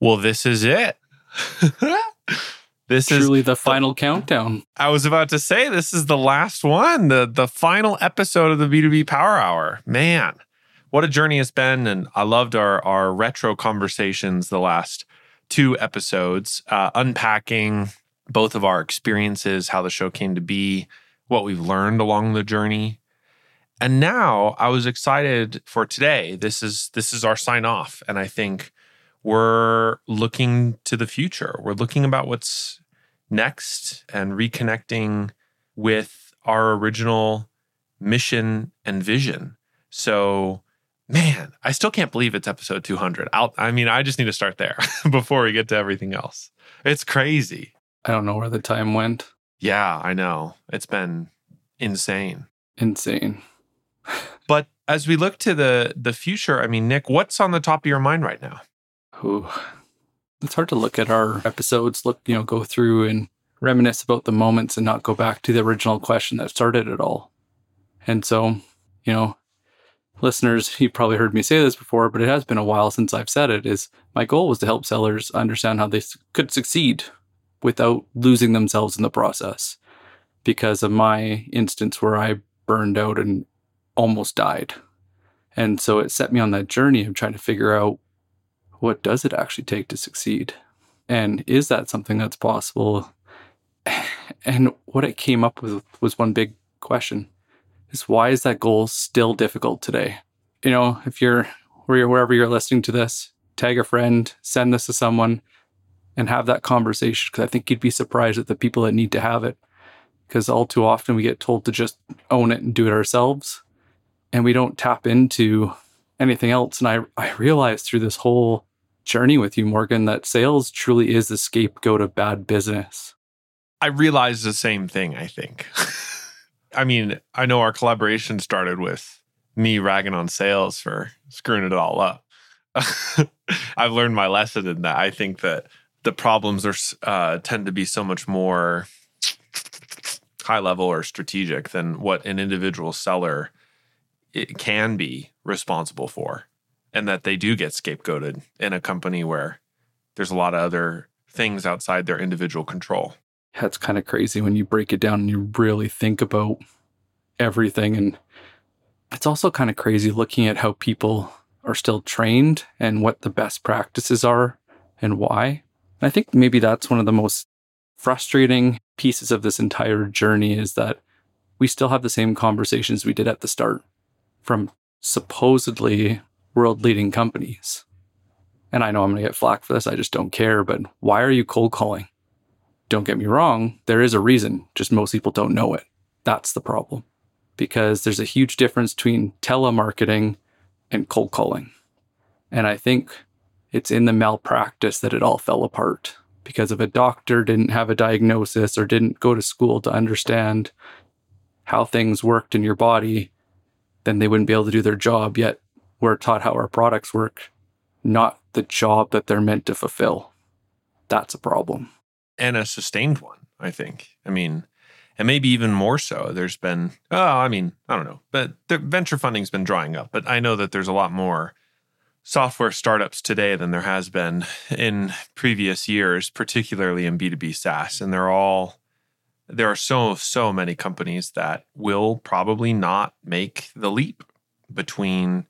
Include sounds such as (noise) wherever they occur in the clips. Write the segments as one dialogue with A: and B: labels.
A: Well, this is it. (laughs) this is
B: Truly the final countdown.
A: I was about to say this is the last one, the the final episode of the B2B Power Hour. Man, what a journey it's been. And I loved our our retro conversations the last two episodes, uh, unpacking both of our experiences, how the show came to be, what we've learned along the journey. And now I was excited for today. This is this is our sign off. And I think we're looking to the future. We're looking about what's next and reconnecting with our original mission and vision. So, man, I still can't believe it's episode 200. I'll, I mean, I just need to start there (laughs) before we get to everything else. It's crazy.
B: I don't know where the time went.
A: Yeah, I know. It's been insane.
B: Insane.
A: But as we look to the the future, I mean, Nick, what's on the top of your mind right now?
B: Ooh. It's hard to look at our episodes, look, you know, go through and reminisce about the moments and not go back to the original question that started it all. And so, you know, listeners, you probably heard me say this before, but it has been a while since I've said it is my goal was to help sellers understand how they could succeed without losing themselves in the process because of my instance where I burned out and almost died. And so it set me on that journey of trying to figure out what does it actually take to succeed? And is that something that's possible? (laughs) And what I came up with was one big question is why is that goal still difficult today? You know, if you're wherever you're listening to this, tag a friend, send this to someone, and have that conversation. Because I think you'd be surprised at the people that need to have it. Because all too often we get told to just own it and do it ourselves, and we don't tap into anything else. And I, I realized through this whole journey with you, Morgan, that sales truly is the scapegoat of bad business.
A: I realized the same thing, I think. (laughs) I mean, I know our collaboration started with me ragging on sales for screwing it all up. (laughs) I've learned my lesson in that. I think that the problems are uh, tend to be so much more high level or strategic than what an individual seller it can be responsible for, and that they do get scapegoated in a company where there's a lot of other things outside their individual control
B: that's kind of crazy when you break it down and you really think about everything. And it's also kind of crazy looking at how people are still trained and what the best practices are and why. And I think maybe that's one of the most frustrating pieces of this entire journey is that we still have the same conversations we did at the start from supposedly world leading companies. And I know I'm going to get flack for this. I just don't care. But why are you cold calling? Don't get me wrong, there is a reason, just most people don't know it. That's the problem. Because there's a huge difference between telemarketing and cold calling. And I think it's in the malpractice that it all fell apart. Because if a doctor didn't have a diagnosis or didn't go to school to understand how things worked in your body, then they wouldn't be able to do their job. Yet we're taught how our products work, not the job that they're meant to fulfill. That's a problem
A: and a sustained one, I think. I mean, and maybe even more so. There's been, oh, I mean, I don't know, but the venture funding's been drying up. But I know that there's a lot more software startups today than there has been in previous years, particularly in B2B SaaS. And they're all, there are so, so many companies that will probably not make the leap between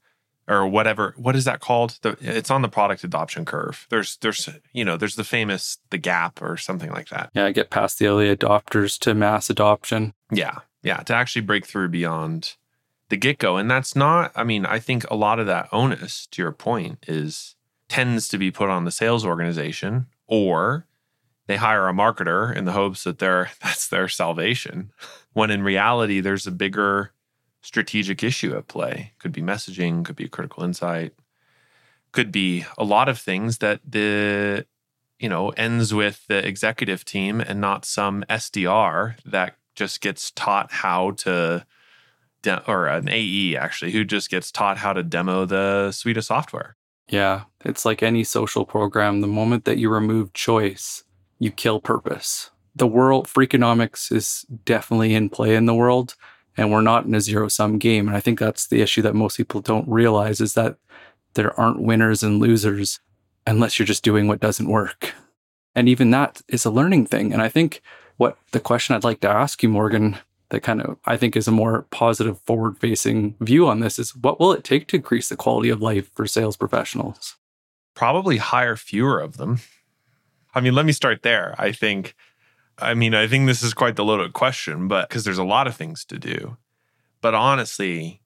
A: or whatever what is that called? The, it's on the product adoption curve. There's there's you know there's the famous the gap or something like that.
B: Yeah get past the early adopters to mass adoption.
A: Yeah yeah to actually break through beyond the get-go. And that's not i mean i think a lot of that onus to your point is tends to be put on the sales organization or they hire a marketer in the hopes that they're (laughs) that's their salvation when in reality there's a bigger strategic issue at play. Could be messaging, could be critical insight, could be a lot of things that the you know ends with the executive team and not some SDR that just gets taught how to de- or an AE actually who just gets taught how to demo the suite of software.
B: Yeah, it's like any social program. The moment that you remove choice, you kill purpose. The world, freakonomics is definitely in play in the world and we're not in a zero sum game. And I think that's the issue that most people don't realize is that there aren't winners and losers. unless you're just doing what doesn't work. And even that is a learning thing. And I think what the question I'd like to ask you, Morgan, that kind of I think is a more positive, forward facing view on this is what will it take to increase the quality of life for sales professionals?
A: Probably hire fewer of them. I mean, let me start there. I think, I mean, I think this is quite the loaded question, but because there's a lot of things to do. But honestly,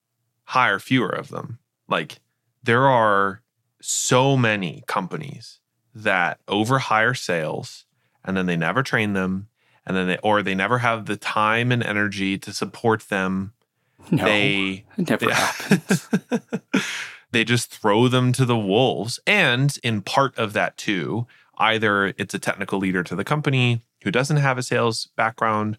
A: hire fewer of them. Like, there are so many companies that overhire sales and then they never train them and then they or they never have the time and energy to support them.
B: No,
A: they
B: it never
A: they,
B: happens. (laughs)
A: they just throw them to the wolves. And in part of that too, either it's a technical leader to the company who doesn't have a sales background,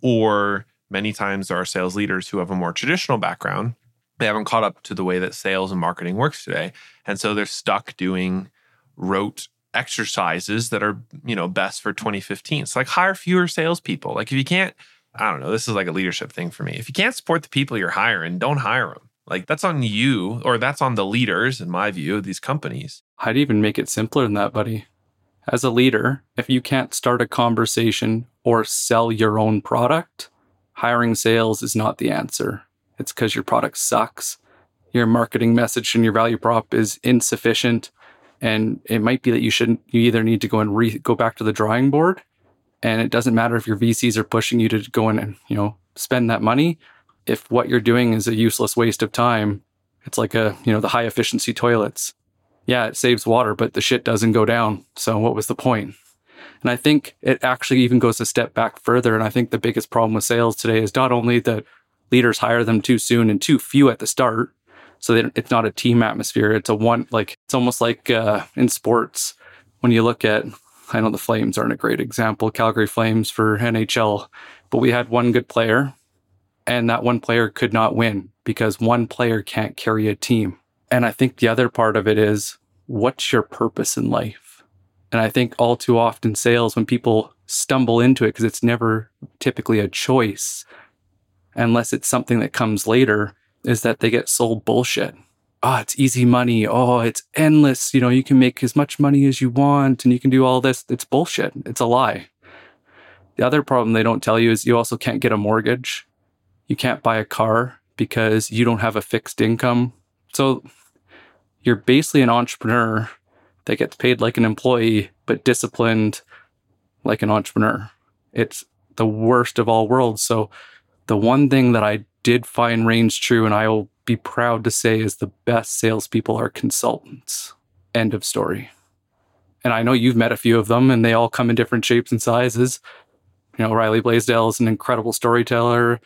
A: or many times there are sales leaders who have a more traditional background. They haven't caught up to the way that sales and marketing works today. And so they're stuck doing rote exercises that are, you know, best for 2015. It's like hire fewer salespeople. Like if you can't, I don't know, this is like a leadership thing for me. If you can't support the people you're hiring, don't hire them. Like that's on you or that's on the leaders, in my view, of these companies.
B: I'd even make it simpler than that, buddy. As a leader, if you can't start a conversation or sell your own product, hiring sales is not the answer. It's because your product sucks. Your marketing message and your value prop is insufficient and it might be that you shouldn't you either need to go and re, go back to the drawing board and it doesn't matter if your VCs are pushing you to go in and you know spend that money if what you're doing is a useless waste of time it's like a you know the high efficiency toilets yeah it saves water but the shit doesn't go down so what was the point? and i think it actually even goes a step back further and i think the biggest problem with sales today is not only that leaders hire them too soon and too few at the start so it's not a team atmosphere. It's a one, like, it's almost like uh, in sports when you look at, I know the Flames aren't a great example, Calgary Flames for NHL, but we had one good player and that one player could not win because one player can't carry a team. And I think the other part of it is what's your purpose in life? And I think all too often sales, when people stumble into it, because it's never typically a choice, unless it's something that comes later, is that they get sold bullshit. Oh, it's easy money. Oh, it's endless. You know, you can make as much money as you want and you can do all this. It's bullshit. It's a lie. The other problem they don't tell you is you also can't get a mortgage. You can't buy a car because you don't have a fixed income. So you're basically an entrepreneur that gets paid like an employee, but disciplined like an entrepreneur. It's the worst of all worlds. So the one thing that I did find reigns true, and I will be proud to say is the best salespeople are consultants. End of story. And I know you've met a few of them, and they all come in different shapes and sizes. You know, Riley Blaisdell is an incredible storyteller.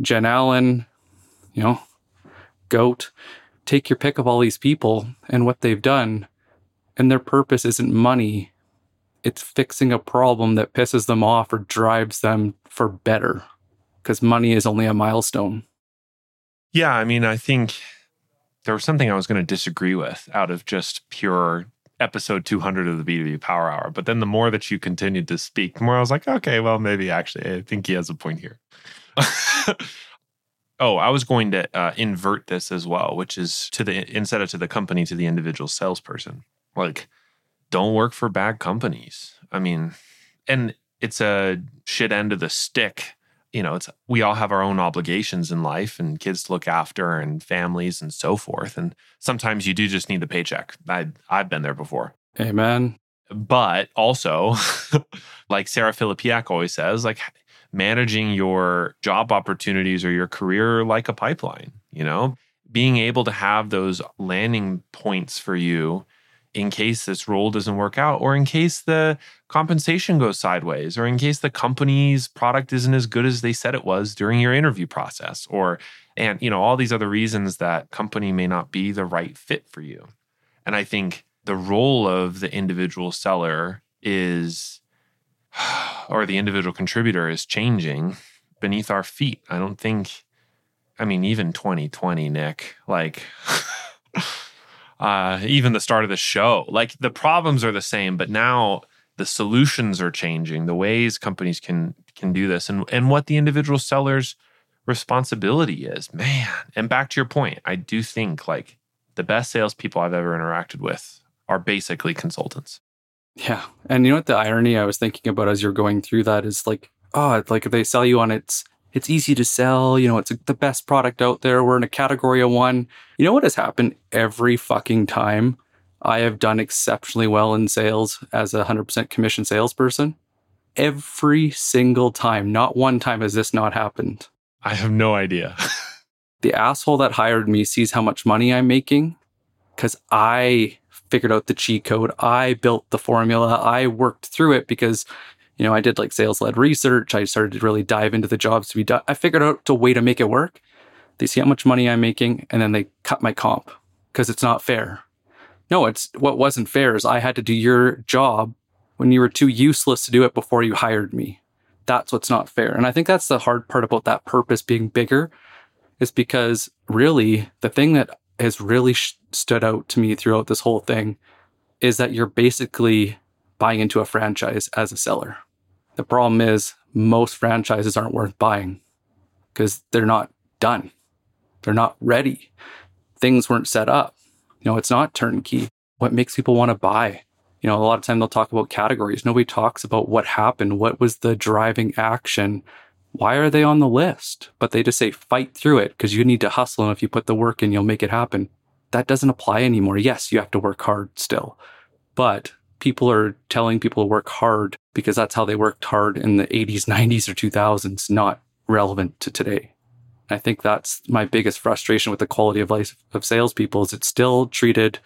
B: Jen Allen, you know, Goat. Take your pick of all these people and what they've done. And their purpose isn't money, it's fixing a problem that pisses them off or drives them for better because money is only a milestone.
A: Yeah, I mean, I think there was something I was going to disagree with out of just pure episode 200 of the B2B Power Hour. But then the more that you continued to speak, the more I was like, okay, well, maybe actually, I think he has a point here. (laughs) oh, I was going to uh, invert this as well, which is to the instead of to the company, to the individual salesperson. Like, don't work for bad companies. I mean, and it's a shit end of the stick you know, it's we all have our own obligations in life and kids to look after and families and so forth. And sometimes you do just need the paycheck. I I've been there before.
B: Amen.
A: But also, (laughs) like Sarah Filipiak always says, like managing your job opportunities or your career like a pipeline, you know, being able to have those landing points for you in case this role doesn't work out, or in case the compensation goes sideways, or in case the company's product isn't as good as they said it was during your interview process, or and you know all these other reasons that company may not be the right fit for you. And I think the role of the individual seller is (sighs) or the individual contributor is changing beneath our feet. I don't think I mean even 2020 Nick like (laughs) uh, even the start of the show. Like the problems are the same, but now the solutions are changing. The ways companies can can do this, and and what the individual seller's responsibility is, man. And back to your point, I do think like the best salespeople I've ever interacted with are basically consultants.
B: Yeah. And you know what the irony I was thinking about as you're going through that is like, oh, like if they sell you on it's it's easy to sell, you know, it's the best product out there. We're in a category of one. You know what has happened every fucking time I have done exceptionally well in sales as a 100% commission salesperson? Every single time, not one time has this not happened.
A: I have no idea. (laughs)
B: the asshole that hired me sees how much money I'm making because I figured out the cheat code. I built the formula. I worked through it because, you know, I did like sales led research. I started to really dive into the jobs to be done. I figured out a way to make it work. They see how much money I'm making and then they cut my comp because it's not fair. No, it's what wasn't fair is I had to do your job when you were too useless to do it before you hired me. That's what's not fair. And I think that's the hard part about that purpose being bigger is because really the thing that has really sh- stood out to me throughout this whole thing is that you're basically buying into a franchise as a seller. The problem is most franchises aren't worth buying because they're not done. They're not ready. Things weren't set up. You know, it's not turnkey. What makes people want to buy? You know, a lot of time they'll talk about categories. Nobody talks about what happened. What was the driving action? Why are they on the list? But they just say fight through it because you need to hustle. And if you put the work in, you'll make it happen. That doesn't apply anymore. Yes, you have to work hard still, but people are telling people to work hard because that's how they worked hard in the 80s, 90s, or 2000s, not relevant to today. I think that's my biggest frustration with the quality of life of salespeople is it's still treated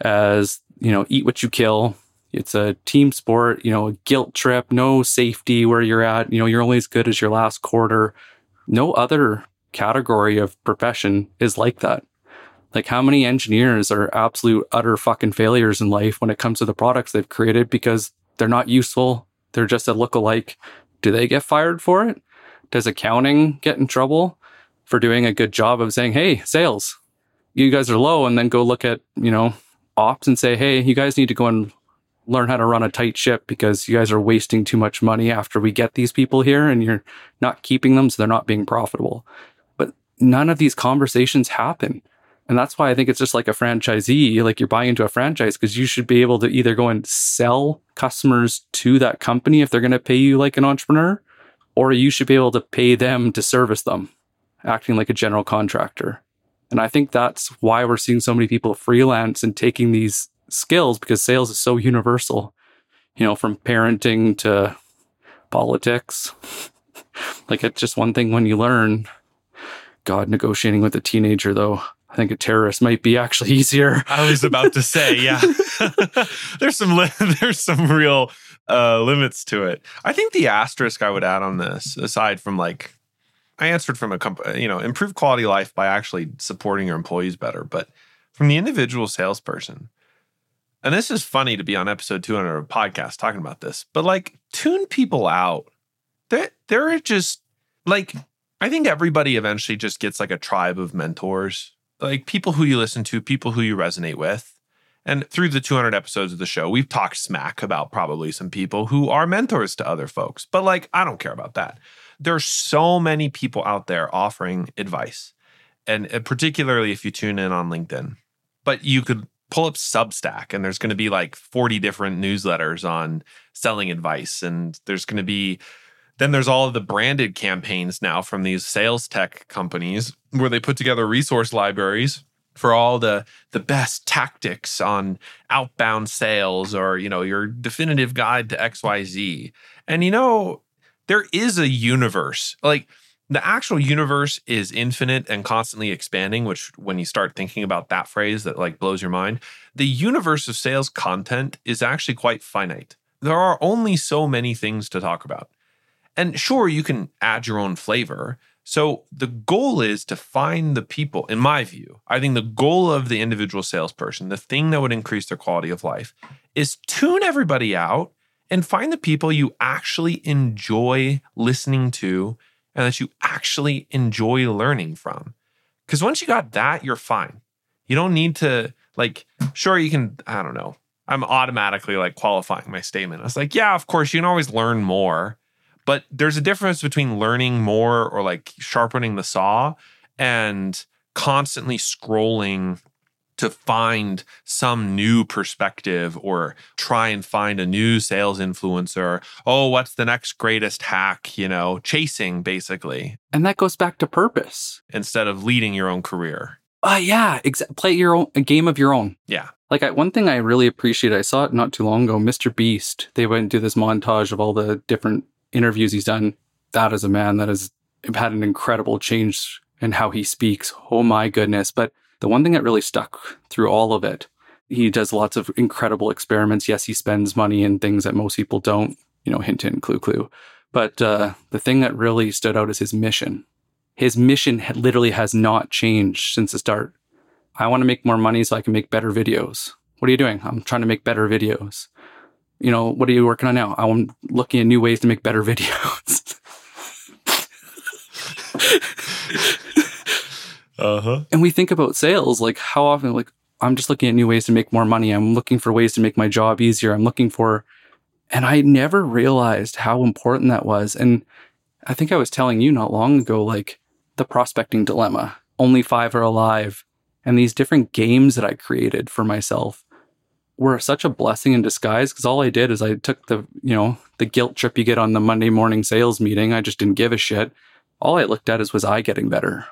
B: as, you know, eat what you kill. It's a team sport, you know, a guilt trip, no safety where you're at. You know, you're only as good as your last quarter. No other category of profession is like that. Like, how many engineers are absolute utter fucking failures in life when it comes to the products they've created because they're not useful? They're just a look-alike. Do they get fired for it? Does accounting get in trouble for doing a good job of saying, hey, sales, you guys are low, and then go look at, you know, ops and say, hey, you guys need to go and learn how to run a tight ship because you guys are wasting too much money after we get these people here and you're not keeping them so they're not being profitable. But none of these conversations happen. And that's why I think it's just like a franchisee, like you're buying into a franchise because you should be able to either go and sell customers to that company if they're going to pay you like an entrepreneur, or you should be able to pay them to service them, acting like a general contractor. And I think that's why we're seeing so many people freelance and taking these skills because sales is so universal, you know, from parenting to politics. (laughs) like it's just one thing when you learn. God, negotiating with a teenager though, I think a terrorist might be actually (laughs) easier.
A: I was about to say, yeah. (laughs) there's some li- there's some real uh, limits to it. I think the asterisk I would add on this, aside from like, I answered from a company, you know, improve quality life by actually supporting your employees better, but from the individual salesperson, and this is funny to be on episode 200 of a podcast talking about this, but like tune people out. They're, they're just like, I think everybody eventually just gets like a tribe of mentors, like people who you listen to, people who you resonate with. And through the 200 episodes of the show, we've talked smack about probably some people who are mentors to other folks. But like, I don't care about that. There's so many people out there offering advice. And uh, particularly if you tune in on LinkedIn, but you could pull up Substack and there's going to be like 40 different newsletters on selling advice. And there's going to be, then there's all of the branded campaigns now from these sales tech companies where they put together resource libraries for all the the best tactics on outbound sales or you know your definitive guide to xyz and you know there is a universe like the actual universe is infinite and constantly expanding which when you start thinking about that phrase that like blows your mind the universe of sales content is actually quite finite. There are only so many things to talk about. And sure you can add your own flavor. So the goal is to find the people in my view i think the goal of the individual salesperson the thing that would increase their quality of life is tune everybody out and find the people you actually enjoy listening to and that you actually enjoy learning from. Because once you got that, you're fine. You don't need to, like, sure, you can, I don't know. I'm automatically like qualifying my statement. I was like, yeah, of course, you can always learn more. But there's a difference between learning more or like sharpening the saw and constantly scrolling to find some new perspective or try and find a new sales influencer. Oh, what's the next greatest hack? You know, chasing basically.
B: And that goes back to purpose.
A: Instead of leading your own career.
B: Uh, yeah, exa- play your own a game of your own.
A: Yeah.
B: Like I, one thing I really appreciate, I saw it not too long ago. Mr. Beast, they went and do this montage of all the different interviews he's done. That is a man that has had an incredible change in how he speaks. Oh my goodness! But the one thing that really stuck through all of it, he does lots of incredible experiments. Yes, he spends money in things that most people don't. You know, hint, hint, clue, clue. But uh, the thing that really stood out is his mission. His mission literally has not changed since the start. I want to make more money so I can make better videos. What are you doing? I'm trying to make better videos. You know, what are you working on now? I'm looking at new ways to make better (laughs) videos. (laughs)
A: uh-huh.
B: And we think about sales like how often like I'm just looking at new ways to make more money. I'm looking for ways to make my job easier. I'm looking for and I never realized how important that was. And I think I was telling you not long ago like the prospecting dilemma. Only 5 are alive and these different games that I created for myself were such a blessing in disguise because all I did is I took the, you know, the guilt trip you get on the Monday morning sales meeting. I just didn't give a shit. All I looked at is was I getting better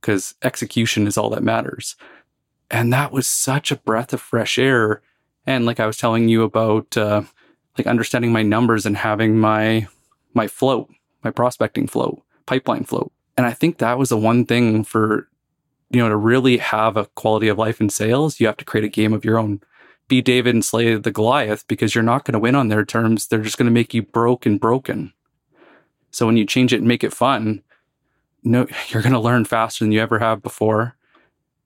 B: because execution is all that matters. And that was such a breath of fresh air. And like I was telling you about, uh, like understanding my numbers and having my, my float, my prospecting float, pipeline float. And I think that was the one thing for, you know, to really have a quality of life in sales, you have to create a game of your own. Be David and slay the Goliath because you're not going to win on their terms. They're just going to make you broke and broken. So when you change it and make it fun, no, you're going to learn faster than you ever have before.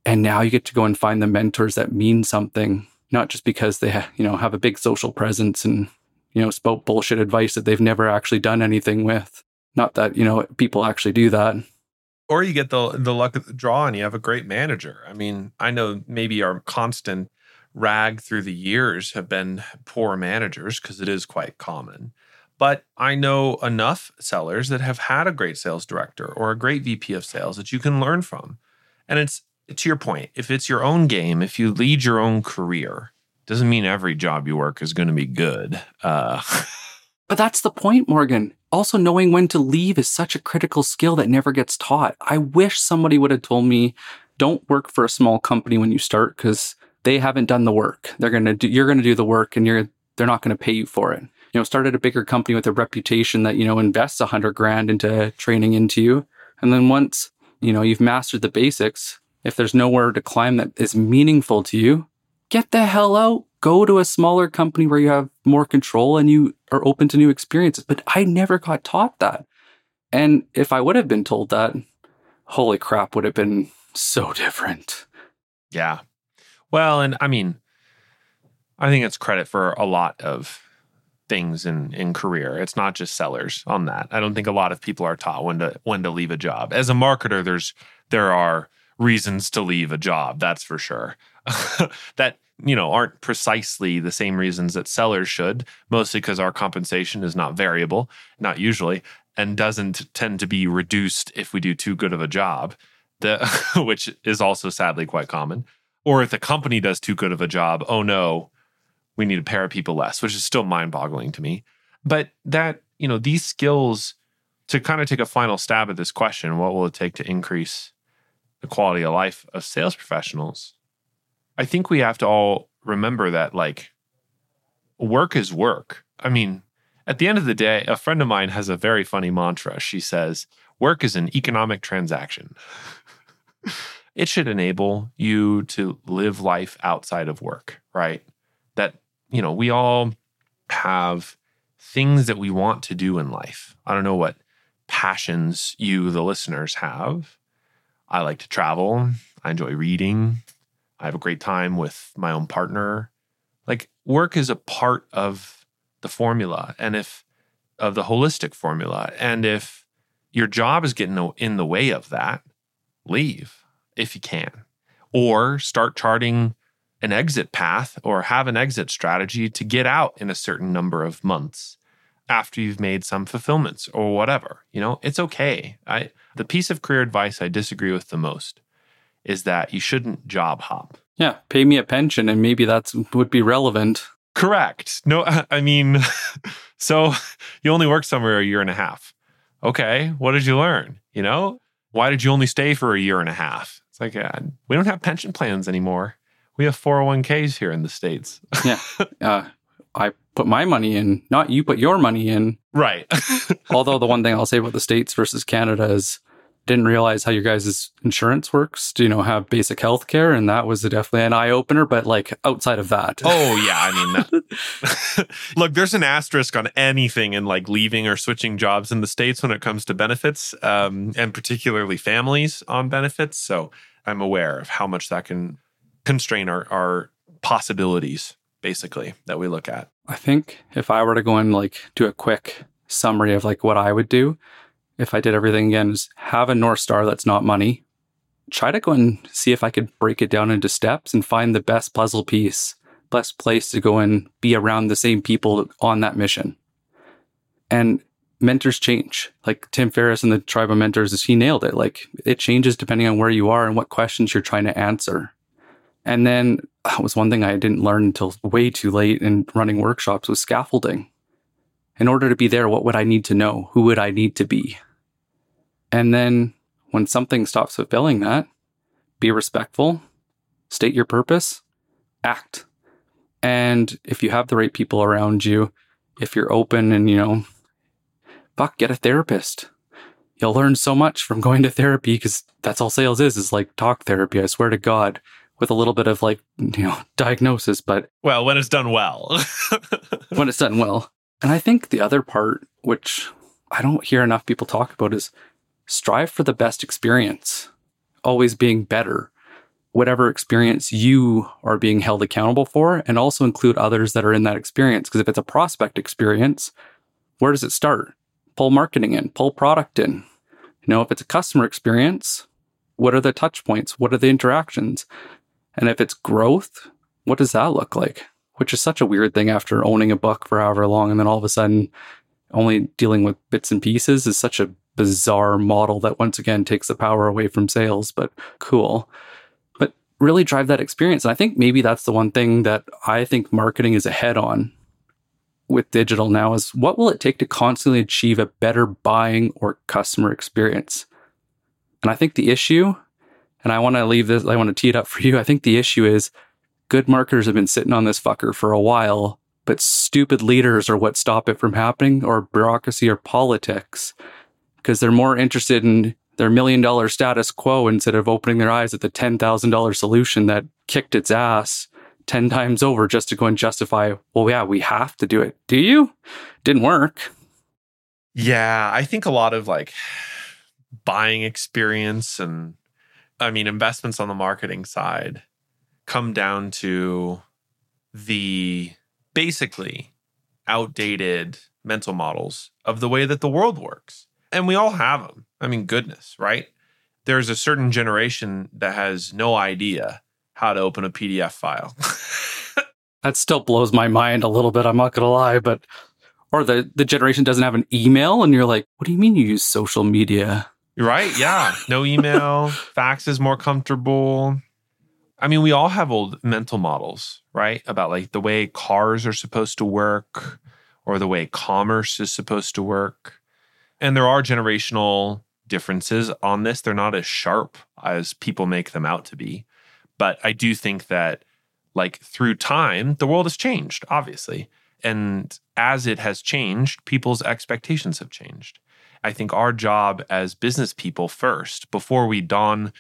B: And now you get to go and find the mentors that mean something, not just because they, you know, have a big social presence and, you know, spoke bullshit advice that they've never actually done anything with. Not that, you know, people actually do that.
A: Or you get the the luck of the draw and you have a great manager. I mean, I know maybe our constant rag through the years have been poor managers because it is quite common. But I know enough sellers that have had a great sales director or a great VP of sales that you can learn from. And it's to your point, if it's your own game, if you lead your own career, doesn't mean every job you work is going to be good. Uh, (laughs)
B: but that's the point, Morgan. Also, knowing when to leave is such a critical skill that never gets taught. I wish somebody would have told me, don't work for a small company when you start because they haven't done the work. They're gonna do. You're gonna do the work, and you're they're not going to pay you for it. You know, started a bigger company with a reputation that you know invests a hundred grand into training into you, and then once you know you've mastered the basics, if there's nowhere to climb that is meaningful to you, get the hell out. Go to a smaller company where you have more control and you are open to new experiences. But I never got taught that. And if I would have been told that, holy crap, would have been so (laughs) different.
A: Yeah. Well, and I mean, I think it's credit for a lot of things in in career. It's not just sellers on that. I don't think a lot of people are taught when to when to leave a job. As a marketer, there's there are reasons to leave a job, that's for sure. (laughs) that you know aren't precisely the same reasons that sellers should, mostly because our compensation is not variable, not usually, and doesn't tend to be reduced if we do too good of a job. The, (laughs) which is also sadly quite common. Or if the company does too good of a job, oh no, we need to pair of people less, which is still mind boggling to me. But that, you know, these skills to kind of take a final stab at this question what will it take to increase the quality of life of sales professionals? I think we have to all remember that, like, work is work. I mean, at the end of the day, a friend of mine has a very funny mantra. She says, work is an economic transaction. (laughs) it should enable you to live life outside of work, right? You know, we all have things that we want to do in life. I don't know what passions you, the listeners, have. I like to travel. I enjoy reading. I have a great time with my own partner. Like, work is a part of the formula. And if, of the holistic formula. And if your job is getting in the way of that, leave if you can, or start charting an exit path or have an exit strategy to get out in a certain number of months after you've made some fulfillments or whatever. You know, it's okay. I the piece of career advice I disagree with the most is that you shouldn't job hop.
B: Yeah, pay me a pension and maybe that's would be relevant.
A: Correct. No, (laughs) I mean, (laughs) so you only work somewhere a year and a half. Okay, what did you learn? You know, why did you only stay for a year and a half? It's like, uh, we don't have pension plans anymore. We have 401ks here in the States. (laughs)
B: yeah. Uh, I put my money in, not you put your money in.
A: Right. (laughs)
B: Although the one thing I'll say about the States versus Canada is didn't realize how your guys' insurance works. Do you know have basic health care? And that was definitely an eye opener, but like outside of that. (laughs)
A: Oh yeah. I mean that, look, there's an asterisk on anything in like leaving or switching jobs in the States when it comes to benefits, um, and particularly families on benefits. So I'm aware of how much that can constrain our, our possibilities, basically, that we look at.
B: I think if I were to go and like do a quick summary of like what I would do if I did everything again is have a North Star that's not money. Try to go and see if I could break it down into steps and find the best puzzle piece, best place to go and be around the same people on that mission. And mentors change. Like Tim Ferriss and the tribe of mentors, he nailed it. Like it changes depending on where you are and what questions you're trying to answer. And then ah, that was one thing I didn't learn until way too late in running workshops was scaffolding. In order to be there, what would I need to know? Who would I need to be? And then when something stops fulfilling that, be respectful, state your purpose, act. And if you have the right people around you, if you're open and, you know, fuck, get a therapist. You'll learn so much from going to therapy because that's all sales is, is like talk therapy. I swear to God with a little bit of like, (laughs) you know, diagnosis, but
A: well, when it's done well. (laughs)
B: when it's done well. And I think the other part, which I don't hear enough people talk about, is strive for the best experience, always being better, whatever experience you are being held accountable for, and also include others that are in that experience. Because if it's a prospect experience, where does it start? Pull marketing in, pull product in. You know, if it's a customer experience, what are the touch points? What are the interactions? And if it's growth, what does that look like? Which is such a weird thing after owning a book for however long and then all of a sudden only dealing with bits and pieces is such a bizarre model that once again takes the power away from sales, but cool. But really drive that experience. And I think maybe that's the one thing that I think marketing is ahead on with digital now is what will it take to constantly achieve a better buying or customer experience? And I think the issue and I want to leave this, I want to tee it up for you. I think the issue is good marketers have been sitting on this fucker for a while, but stupid leaders are what stop it from happening, or bureaucracy or politics, because they're more interested in their million dollar status quo instead of opening their eyes at the $10,000 solution that kicked its ass 10 times over just to go and justify, well, yeah, we have to do it. Do you? Didn't work.
A: Yeah, I think a lot of like buying experience and I mean, investments on the marketing side come down to the basically outdated mental models of the way that the world works. And we all have them. I mean, goodness, right? There's a certain generation that has no idea how to open a PDF file. (laughs)
B: that still blows my mind a little bit, I'm not going to lie, but or the the generation doesn't have an email and you're like, "What do you mean you use social media?"
A: Right? Yeah. No email. fax is more comfortable. I mean, we all have old mental models, right? About like the way cars are supposed to work or the way commerce is supposed to work. And there are generational differences on this. They're not as sharp as people make them out to be. But I do think that, like, through time, the world has changed, obviously. And as it has changed, people's expectations have changed. I think our job as business people first, before we don,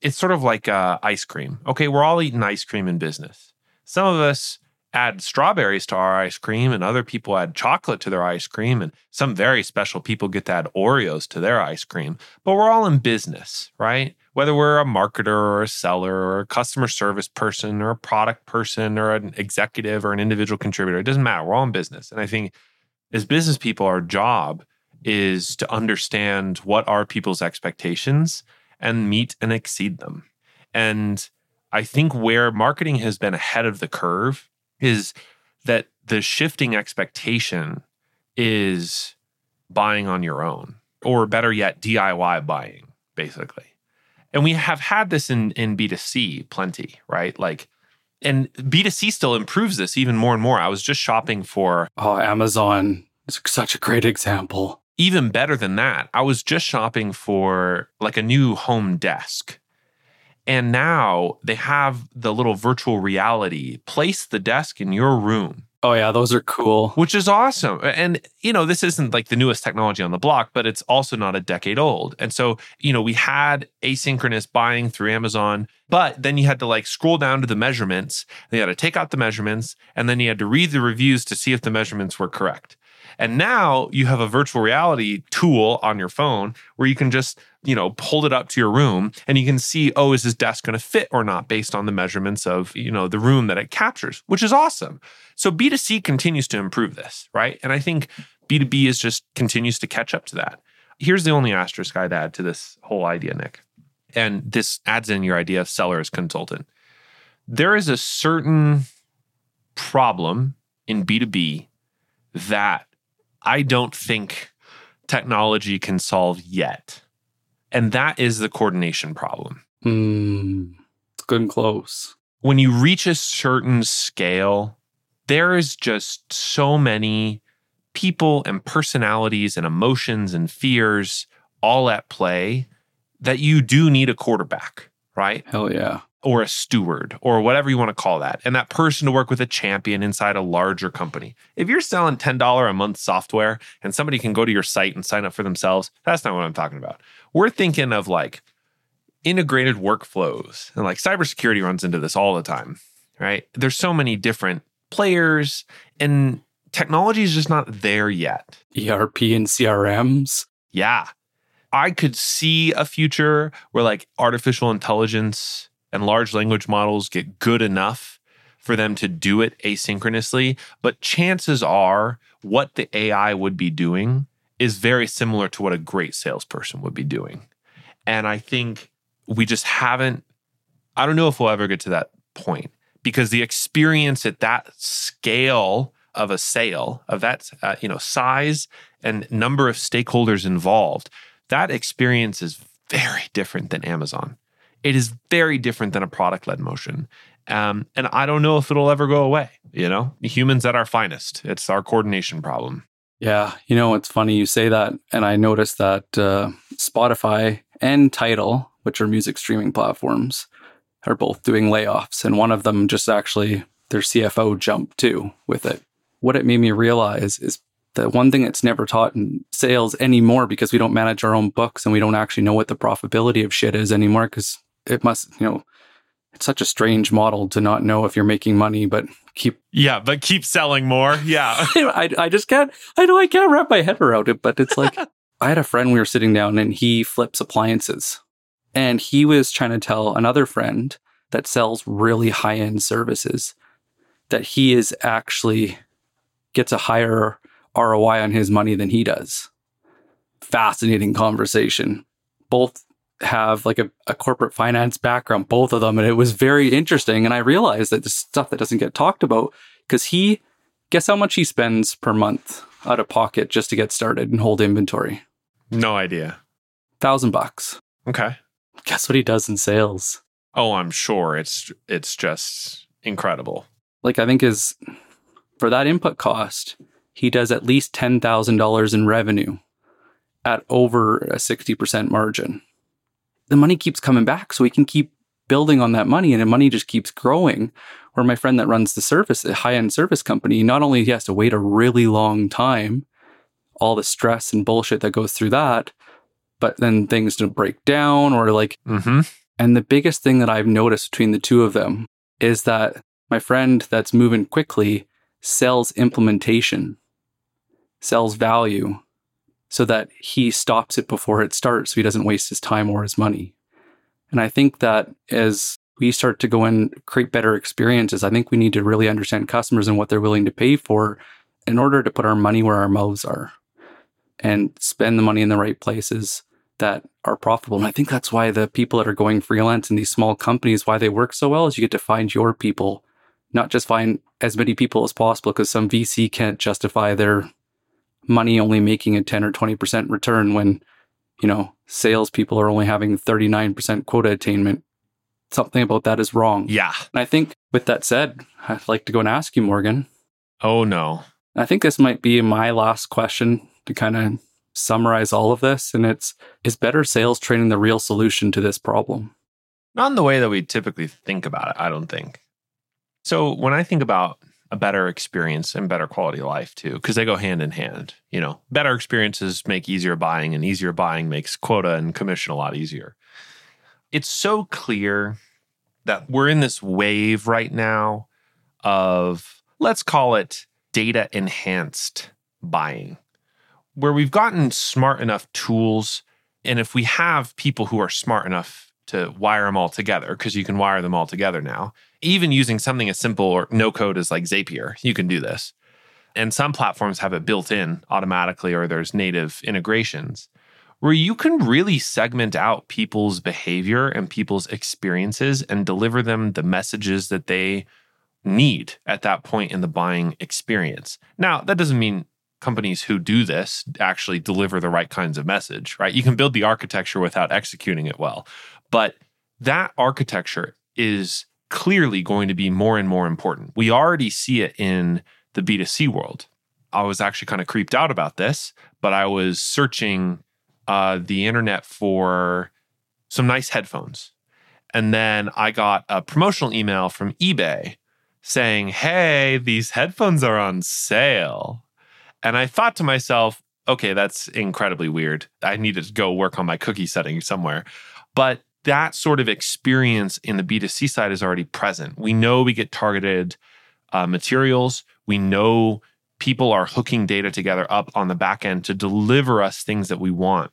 A: it's sort of like uh, ice cream. Okay, we're all eating ice cream in business. Some of us add strawberries to our ice cream, and other people add chocolate to their ice cream, and some very special people get to add Oreos to their ice cream. But we're all in business, right? Whether we're a marketer or a seller or a customer service person or a product person or an executive or an individual contributor, it doesn't matter. We're all in business. And I think as business people, our job is to understand what are people's expectations and meet and exceed them. And I think where marketing has been ahead of the curve is that the shifting expectation is buying on your own, or better yet, DIY buying, basically. And we have had this in, in B2C plenty, right? Like, and B2C still improves this even more and more. I was just shopping for.
B: Oh, Amazon is such a great example.
A: Even better than that, I was just shopping for like a new home desk. And now they have the little virtual reality place the desk in your room
B: Oh yeah, those are cool.
A: which is awesome. And, you know, this isn't like the newest technology on the block, but it's also not a decade old. And so, you know, we had asynchronous buying through Amazon, but then you had to like scroll down to the measurements. You had to take out the measurements, and then you had to read the reviews to see if the measurements were correct. And now you have a virtual reality tool on your phone where you can just, you know, hold it up to your room and you can see, oh, is this desk going to fit or not based on the measurements of, you know, the room that it captures, which is awesome. So B2C continues to improve this, right? And I think B2B is just continues to catch up to that. Here's the only asterisk I'd add to this whole idea, Nick. And this adds in your idea of seller as consultant. There is a certain problem in B2B that I don't think technology can solve yet. And that is the coordination problem.
B: Hmm. It's good and close.
A: When you reach a certain scale, there is just so many people and personalities and emotions and fears all at play that you do need a quarterback, right?
B: Hell yeah.
A: Or a steward or whatever you want to call that. And that person to work with a champion inside a larger company. If you're selling $10 a month software and somebody can go to your site and sign up for themselves, that's not what I'm talking about. We're thinking of like integrated workflows and like cybersecurity runs into this all the time, right? There's so many different players and technology is just not there yet.
B: ERP and CRMs.
A: Yeah. I could see a future where like artificial intelligence and large language models get good enough for them to do it asynchronously. But chances are what the AI would be doing is very similar to what a great salesperson would be doing. And I think we just haven't, I don't know if we'll ever get to that point because the experience at that scale of a sale, of that uh, you know size and number of stakeholders involved, that experience is very different than Amazon. It is very different than a product led motion. Um, and I don't know if it'll ever go away. You know, humans at our finest. It's our coordination problem.
B: Yeah, you know, it's funny you say that. And I noticed that uh, Spotify and Tidal, which are music streaming platforms, are both doing layoffs. And one of them just actually, their CFO jumped too with it. What it made me realize is the one thing that's never taught in sales anymore because we don't manage our own books and we don't actually know what the profitability of shit is anymore because it must, you know, it's such a strange model to not know if you're making money, but keep
A: Yeah, but keep selling more. Yeah. (laughs)
B: I, I just can't, I know I can't wrap my head around it, but it's like, (laughs) I had a friend, we were sitting down and he flips appliances and he was trying to tell another friend that sells really high end services that he is actually gets a higher ROI on his money than he does. Fascinating conversation. Both have like a, a corporate finance background, both of them. And it was very interesting. And I realized that this stuff that doesn't get talked about because he, guess how much he spends per month out of pocket just to get started and hold inventory?
A: no idea.
B: Thousand bucks.
A: Okay.
B: Guess what he does in sales?
A: Oh, I'm sure it's it's just incredible.
B: Like I think is for that input cost, he does at least ten thousand dollars in revenue at over a sixty percent margin. The money keeps coming back, so he can keep building on that money, and the money just keeps growing. Where my friend that runs the service, a high end service company, not only he has to wait a really long time, all the stress and bullshit that goes through that, but then things don't break down or like
A: Mm-hmm.
B: and the biggest thing that I've noticed between the two of them is that my friend that's moving quickly sells implementation, sells value so that he stops it before it starts so he doesn't waste his time or his money. And I think that as we start to go and create better experiences, I think we need to really understand customers and what they're willing to pay for in order to put our money where our mouths are and spend the money in the right places that are profitable. And I think that's why the people that are going freelance in these small companies, why they work so well is you get to find your people, not just find as many people as possible because some VC can't justify their money only making a 10 or 20% return when, you know, salespeople are only having 39% quota attainment. Something about that is wrong.
A: Yeah.
B: And I think with that said, I'd like to go and ask you, Morgan.
A: Oh, no.
B: I think this might be my last question to kind of summarize all of this. And it's is better sales training the real solution to this problem?
A: Not in the way that we typically think about it, I don't think. So when I think about a better experience and better quality of life too, because they go hand in hand. You know, better experiences make easier buying, and easier buying makes quota and commission a lot easier. It's so clear that we're in this wave right now of, let's call it data enhanced buying, where we've gotten smart enough tools. And if we have people who are smart enough to wire them all together, because you can wire them all together now, even using something as simple or no code as like Zapier, you can do this. And some platforms have it built in automatically, or there's native integrations where you can really segment out people's behavior and people's experiences and deliver them the messages that they need at that point in the buying experience. Now, that doesn't mean companies who do this actually deliver the right kinds of message, right? You can build the architecture without executing it well. But that architecture is clearly going to be more and more important. We already see it in the B2C world. I was actually kind of creeped out about this, but I was searching uh, the internet for some nice headphones. And then I got a promotional email from eBay saying, Hey, these headphones are on sale. And I thought to myself, okay, that's incredibly weird. I need to go work on my cookie setting somewhere. But that sort of experience in the B2C side is already present. We know we get targeted uh, materials. We know people are hooking data together up on the back end to deliver us things that we want.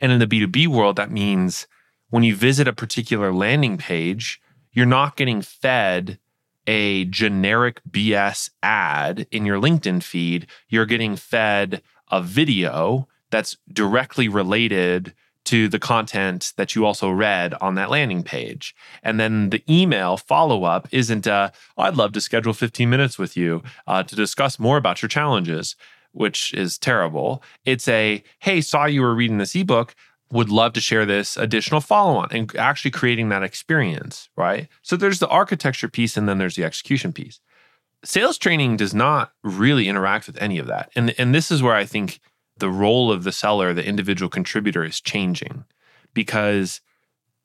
A: And in the B2B world, that means when you visit a particular landing page, you're not getting fed a generic BS ad in your LinkedIn feed. You're getting fed a video that's directly related to the content that you also read on that landing page. And then the email follow up isn't, uh, oh, I'd love to schedule 15 minutes with you uh, to discuss more about your challenges, which is terrible. It's a, hey, saw you were reading this ebook. Would love to share this additional follow on and actually creating that experience, right? So there's the architecture piece and then there's the execution piece. Sales training does not really interact with any of that. And, and this is where I think the role of the seller, the individual contributor, is changing because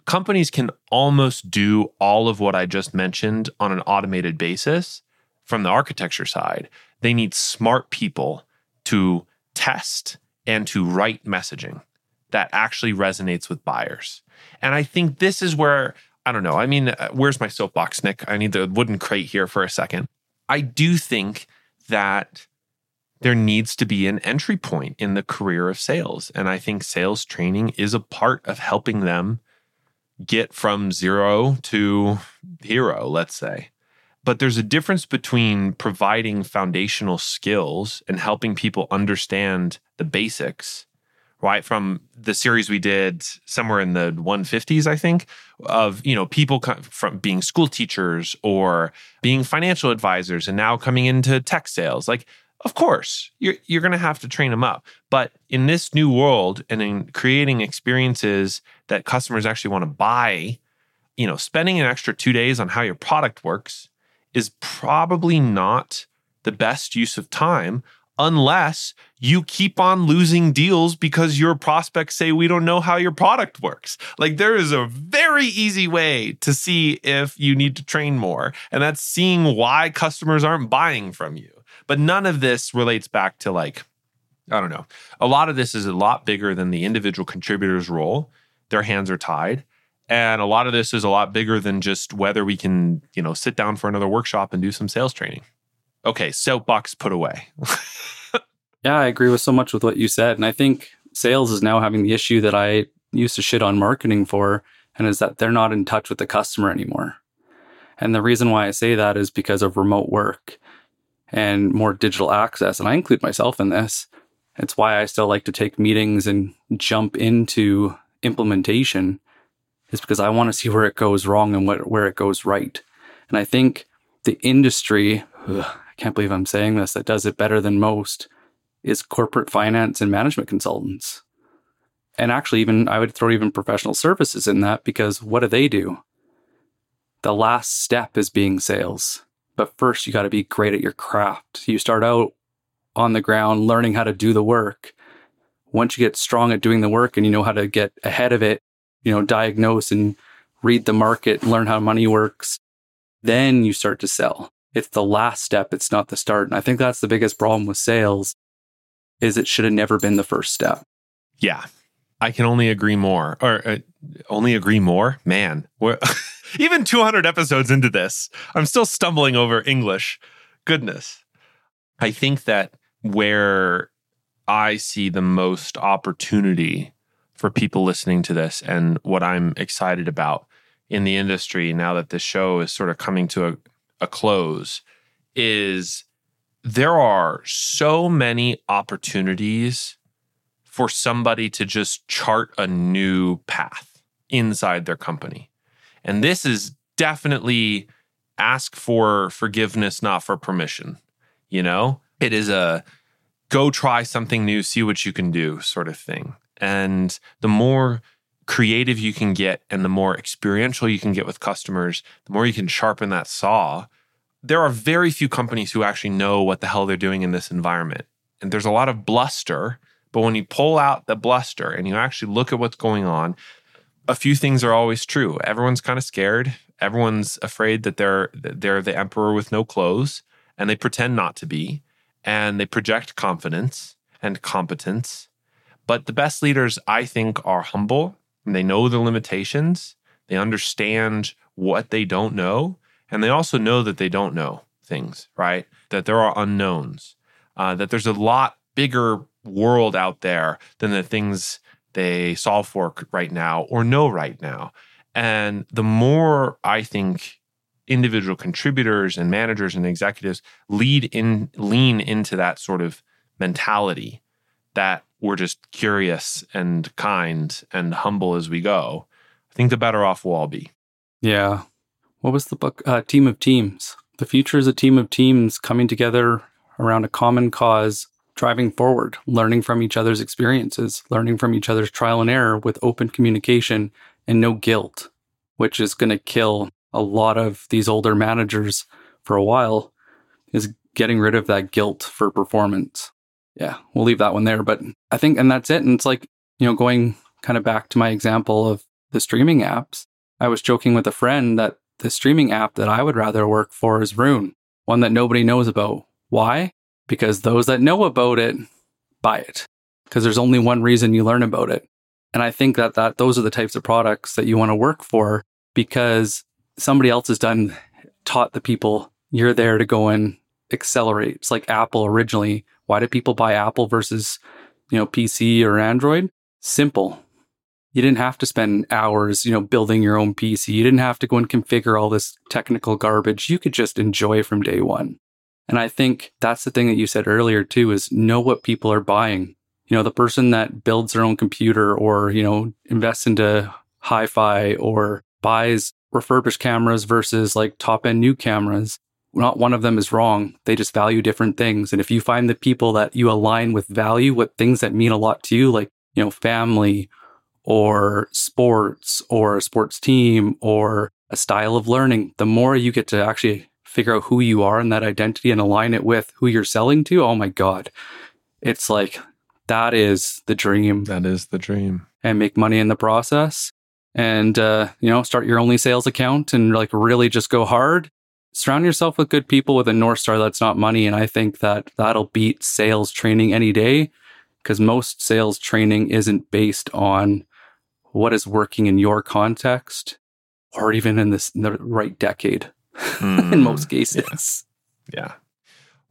A: companies can almost do all of what I just mentioned on an automated basis from the architecture side. They need smart people to test and to write messaging that actually resonates with buyers. And I think this is where, I don't know, I mean, uh, where's my soapbox, Nick? I need the wooden crate here for a second. I do think that there needs to be an entry point in the career of sales. And I think sales training is a part of helping them get from zero to hero, let's say. But there's a difference between providing foundational skills and helping people understand the basics, right? From the series we did somewhere in the 150s, I think, of, you know, people from being school teachers or being financial advisors and now coming into tech sales. Like of course, you're, you're going to have to train them up. But in this new world and in creating experiences that customers actually want to buy, you know, spending an extra two days on how your product works is probably not the best use of time unless you keep on losing deals because your prospects say we don't know how your product works. Like there is a very easy way to see if you need to train more, and that's seeing why customers aren't buying from you. But none of this relates back to like, I don't know. A lot of this is a lot bigger than the individual contributor's role. Their hands are tied. And a lot of this is a lot bigger than just whether we can, you know, sit down for another workshop and do some sales training. Okay, soapbox put away. (laughs)
B: yeah, I agree with so much with what you said. And I think sales is now having the issue that I used to shit on marketing for, and is that they're not in touch with the customer anymore. And the reason why I say that is because of remote work and more digital access. And I include myself in this. It's why I still like to take meetings and jump into implementation is because I want to see where it goes wrong and what, where it goes right. And I think the industry, ugh, I can't believe I'm saying this, that does it better than most is corporate finance and management consultants. And actually, even I would throw even professional services in that because what do they do? The last step is being sales. But first, you got to be great at your craft. You start out on the ground learning how to do the work. Once you get strong at doing the work and you know how to get ahead of it, you know, diagnose and read the market, learn how money works, then you start to sell. It's the last step. It's not the start. And I think that's the biggest problem with sales is it should have never been the first step.
A: Yeah. I can only agree more or uh, only agree more. Man, (laughs) even 200 episodes into this, I'm still stumbling over English. Goodness. I think that where I see the most opportunity for people listening to this and what I'm excited about in the industry now that this show is sort of coming to a, a close is there are so many opportunities for somebody to just chart a new path inside their company. And this is definitely ask for forgiveness, not for permission. You know, it is a go try something new, see what you can do sort of thing. And the more creative you can get and the more experiential you can get with customers, the more you can sharpen that saw. There are very few companies who actually know what the hell they're doing in this environment. And there's a lot of bluster. But when you pull out the bluster and you actually look at what's going on, a few things are always true. Everyone's kind of scared. Everyone's afraid that they're they're the emperor with no clothes and they pretend not to be and they project confidence and competence. But the best leaders, I think, are humble and they know the limitations. They understand what they don't know. And they also know that they don't know things, right? That there are unknowns, uh, that there's a lot bigger world out there than the things they solve for right now or know right now. And the more I think individual contributors and managers and executives lead in lean into that sort of mentality that we're just curious and kind and humble as we go i think the better off we'll all be.
B: Yeah. What was the book? Uh, team of teams. The future is a team of teams coming together around a common cause driving forward learning from each other's experiences learning from each other's trial and error with open communication and no guilt which is going to kill a lot of these older managers for a while is getting rid of that guilt for performance. Yeah, we'll leave that one there. But I think, and that's it. And it's like, you know, going kind of back to my example of the streaming apps, I was joking with a friend that the streaming app that I would rather work for is Rune, one that nobody knows about. Why? Because those that know about it buy it. Because there's only one reason you learn about it. And I think that, that those are the types of products that you want to work for because somebody else has done taught the people you're there to go and accelerate. It's like Apple originally. Why did people buy Apple versus, you know, PC or Android? Simple. You didn't have to spend hours, you know, building your own PC. You didn't have to go and configure all this technical garbage. You could just enjoy from day one. And I think that's the thing that you said earlier too is know what people are buying. You know, the person that builds their own computer or, you know, invests into hi-fi or buys refurbished cameras versus like top end new cameras. Not one of them is wrong. They just value different things. And if you find the people that you align with value, what things that mean a lot to you, like, you know, family or sports or a sports team or a style of learning, the more you get to actually figure out who you are and that identity and align it with who you're selling to. Oh my God. It's like, that is the dream.
A: That is the dream.
B: And make money in the process and uh, you know start your only sales account and like really just go hard surround yourself with good people with a north star that's not money and i think that that'll beat sales training any day because most sales training isn't based on what is working in your context or even in this in the right decade mm, (laughs) in most cases
A: yeah. yeah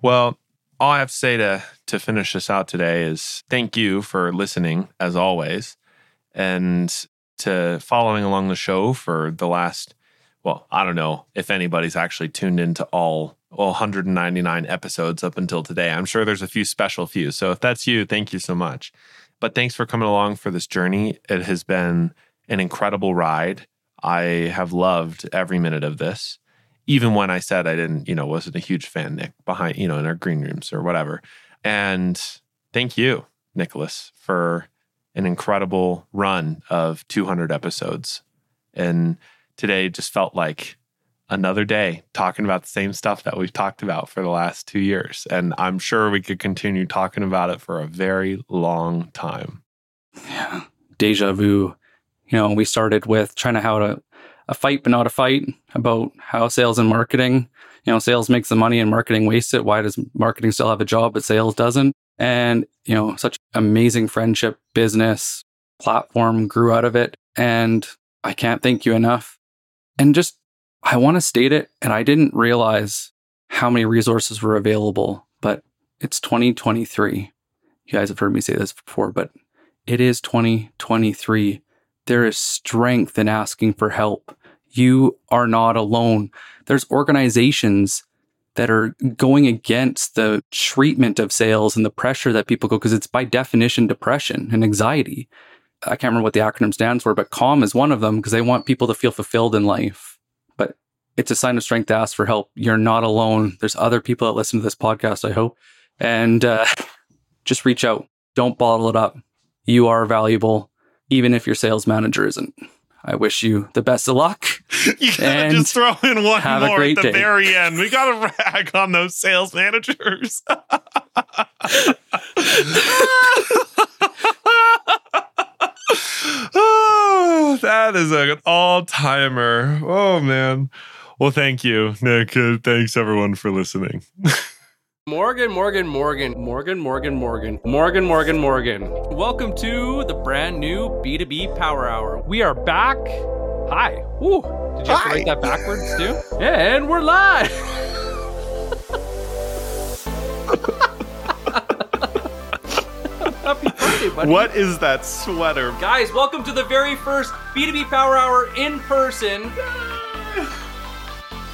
A: well all i have to say to to finish this out today is thank you for listening as always and to following along the show for the last, well, I don't know if anybody's actually tuned into all well, 199 episodes up until today. I'm sure there's a few special few. So if that's you, thank you so much. But thanks for coming along for this journey. It has been an incredible ride. I have loved every minute of this. Even when I said I didn't, you know, wasn't a huge fan, Nick, behind, you know, in our green rooms or whatever. And thank you, Nicholas, for an incredible run of 200 episodes. And today just felt like another day talking about the same stuff that we've talked about for the last two years. And I'm sure we could continue talking about it for a very long time.
B: Yeah. Deja vu. You know, we started with trying to how to a fight but not a fight about how sales and marketing, you know, sales makes the money and marketing wastes it. Why does marketing still have a job but sales doesn't? And, you know, such amazing friendship, business, platform grew out of it. And I can't thank you enough. And just, I want to state it. And I didn't realize how many resources were available, but it's 2023. You guys have heard me say this before, but it is 2023. There is strength in asking for help. You are not alone. There's organizations that are going against the treatment of sales and the pressure that people go because it's by definition depression and anxiety. I can't remember what the acronym stands for, but CALM is one of them because they want people to feel fulfilled in life. But it's a sign of strength to ask for help. You're not alone. There's other people that listen to this podcast, I hope. And uh, (laughs) just reach out. Don't bottle it up. You are valuable, even if your sales manager isn't. I wish you the best of luck. (laughs)
A: you gotta just throw in one
B: have a
A: more
B: great
A: at the
B: day.
A: very end. We gotta rag on those sales managers. (laughs) oh, that is an all timer. Oh man. Well, thank you, Nick. Uh, thanks everyone for listening. (laughs)
C: Morgan, Morgan, Morgan, Morgan, Morgan, Morgan, Morgan, Morgan, Morgan. Welcome to the brand new B2B Power Hour. We are back. Hi. Woo. Did you have to write that backwards too? (laughs) Yeah, and we're live. (laughs) Happy Friday, buddy.
A: What is that sweater?
C: Guys, welcome to the very first B2B Power Hour in person.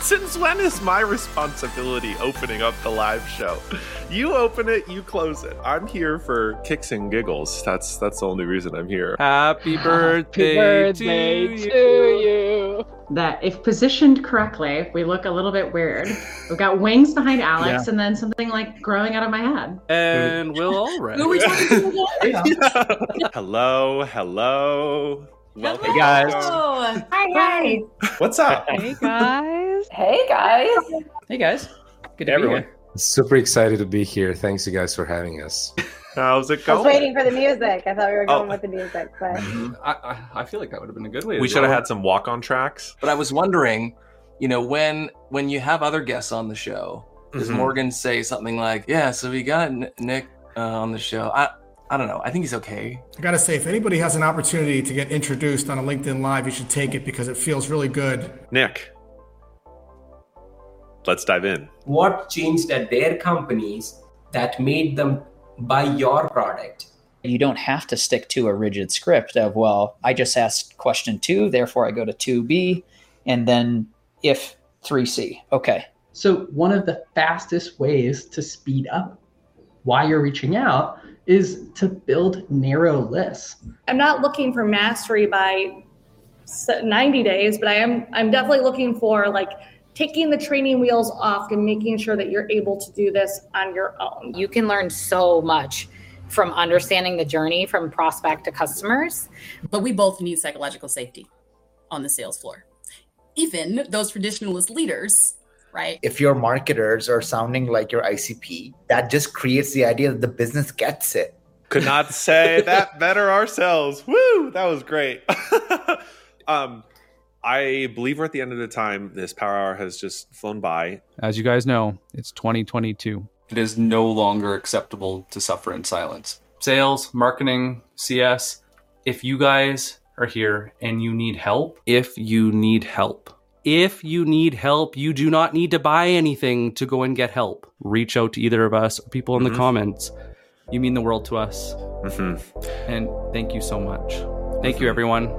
A: Since when is my responsibility opening up the live show? You open it, you close it. I'm here for kicks and giggles. That's that's the only reason I'm here.
C: Happy birthday,
D: birthday
C: to, you.
D: to you.
E: that if positioned correctly, we look a little bit weird. We've got wings behind Alex and then something like growing out of my head.
C: And Will Allred.
E: Who are we talking to (laughs)
A: hello, hello. Welcome.
D: Hey, guys.
E: Hi, hi.
A: What's up?
D: Hey guys.
E: Hey, guys.
D: Hey guys. Good to
C: Everyone.
D: be here.
F: Super excited to be here. Thanks, you guys, for having us.
A: How's it going?
G: I
A: going?
G: was waiting for the music. I thought we were going
A: Oh.
G: with the music, but (laughs)
C: I, I, I feel like that would have been a good way. to
A: We should have had some walk-on tracks.
H: But I was wondering, you know, when when you have other guests on the show, does
A: Mhm.
H: Morgan say something like, "Yeah, so we got Nick uh, on the show"? I I don't know. I think he's okay.
I: I gotta say, if anybody has an opportunity to get introduced on a LinkedIn Live, you should take it because it feels really good.
A: Nick, let's dive in.
J: what changed at their companies that made them buy your product
D: You don't have to stick to a rigid script of, well, I just asked question two, therefore I go to 2B, and then if 3C. Okay.
K: So, one of the fastest ways to speed up why you're reaching out is to build narrow lists.
G: I'm not looking for mastery by 90 days, but I am I'm definitely looking for like taking the training wheels off and making sure that you're able to do this on your own.
L: You can learn so much from understanding the journey from prospect to customers.
M: But we both need psychological safety on the sales floor. Even those traditionalist leaders, right?
N: If your marketers are sounding like your ICP, that just creates the idea that the business gets it.
A: Could not (laughs) say that better ourselves. Woo! That was great. (laughs) um, I believe we're at the end of the time. This power hour has just flown by.
B: As you guys know, it's 2022.
C: It is no longer acceptable to suffer in silence. Sales, marketing, CS, if you guys are here and you need help, if you need help, if you need help, you do not need to buy anything to go and get help. Reach out to either of us or people in
A: Mhm.
C: the comments. You mean the world to us.
A: hmm
C: And thank you so much. Thank you, everyone.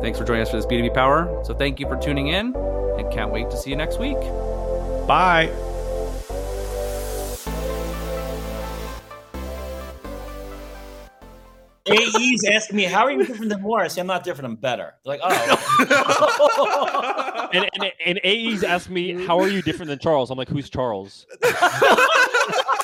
C: Thanks for joining us for this B2B Power. So thank you for tuning in and can't wait to see you next week.
A: Bye.
O: AE's asking me, "How are you different than Morris?" I'm not different. I'm better. They're like, oh.
P: and, and, and AE's asked me, "How are you different than Charles?" I'm like, "Who's Charles?" (laughs)